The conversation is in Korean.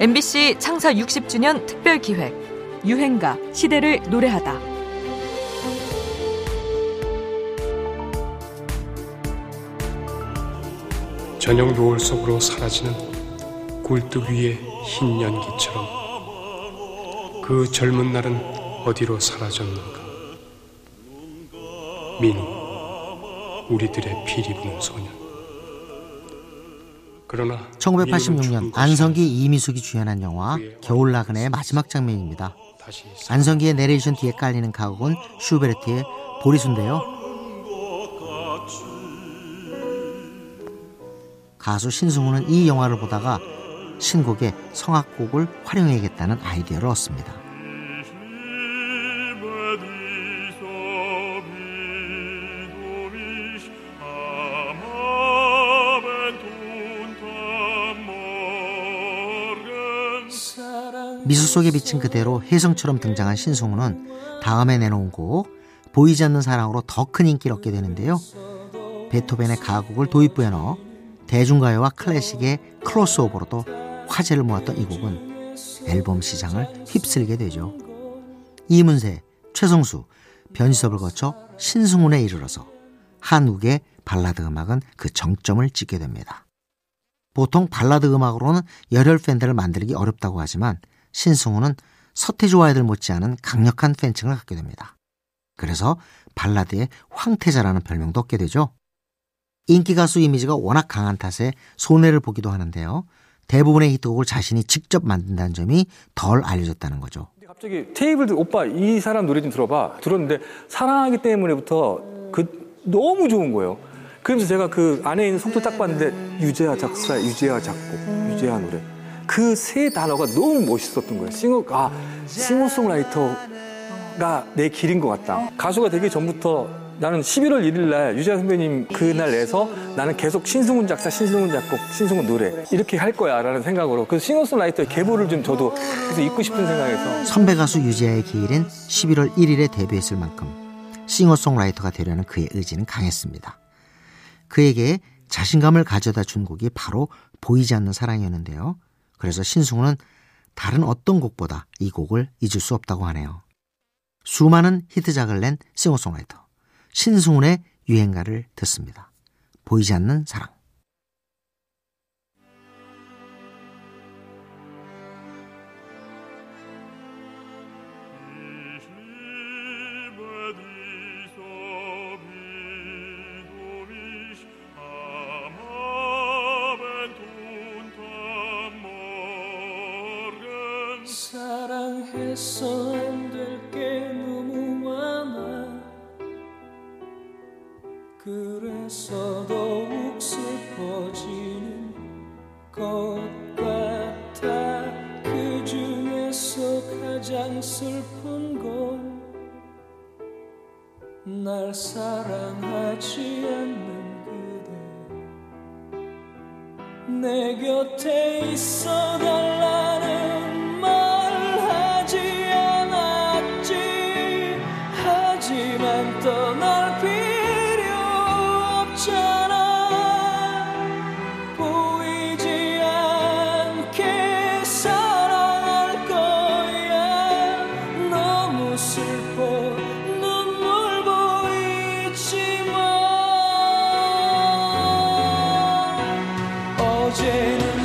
MBC 창사 60주년 특별 기획 유행가 시대를 노래하다. 저녁 노을 속으로 사라지는 굴뚝 위의 흰 연기처럼 그 젊은 날은 어디로 사라졌는가? 민우, 우리들의 피리 부는 소년. 그러나 1986년 안성기 이미숙이 주연한 영화 겨울나그네의 마지막 장면입니다. 안성기의 내레이션 뒤에 깔리는 가곡은 슈베르트의 보리수인데요. 가수 신승우는 이 영화를 보다가 신곡의 성악곡을 활용해야겠다는 아이디어를 얻습니다. 미술 속에 비친 그대로 혜성처럼 등장한 신승우는 다음에 내놓은 곡 보이지 않는 사랑으로 더 큰 인기를 얻게 되는데요. 베토벤의 가곡을 도입부에 넣어 대중가요와 클래식의 크로스오버로도 화제를 모았던 이 곡은 앨범 시장을 휩쓸게 되죠. 이문세, 최성수, 변희섭을 거쳐 신승훈에 이르러서 한국의 발라드 음악은 그 정점을 찍게 됩니다. 보통 발라드 음악으로는 열혈 팬들을 만들기 어렵다고 하지만 신승우는 서태지와 아이들 못지않은 강력한 팬층을 갖게 됩니다. 그래서 발라드의 황태자라는 별명도 얻게 되죠. 인기 가수 이미지가 워낙 강한 탓에 손해를 보기도 하는데요. 대부분의 히트곡을 자신이 직접 만든다는 점이 덜 알려졌다는 거죠. 갑자기 테이블 오빠 이 사람 노래 좀 들어봐 들었는데 사랑하기 때문에부터 그 너무 좋은 거예요. 그래서 제가 그 안에 있는 속도 딱 봤는데 유재하 작사, 유재하 작곡, 유재하 노래 그 세 단어가 너무 멋있었던 거예요. 싱어 아 싱어송라이터가 내 길인 것 같다. 가수가 되기 전부터 나는 11월 1일 날 유재하 선배님 그날 내서 나는 계속 신승훈 작사, 신승훈 작곡, 신승훈 노래 이렇게 할 거야라는 생각으로 그 싱어송라이터의 계보를 좀 저도 계속 잊고 싶은 생각에서 선배 가수 유재하의 기일인 11월 1일에 데뷔했을 만큼 싱어송라이터가 되려는 그의 의지는 강했습니다. 그에게 자신감을 가져다 준 곡이 바로 보이지 않는 사랑이었는데요. 그래서 신승훈은 다른 어떤 곡보다 이 곡을 잊을 수 없다고 하네요. 수많은 히트작을 낸 싱어송라이터. 신승훈의 유행가를 듣습니다. 보이지 않는 사랑. 사랑해서 안 될 게 너무 많아. 그래서 더욱 슬퍼지는 것 같아. 그 중에서 가장 슬픈 건 날 사랑하지 않는 그대. 내 곁에 있어 어제는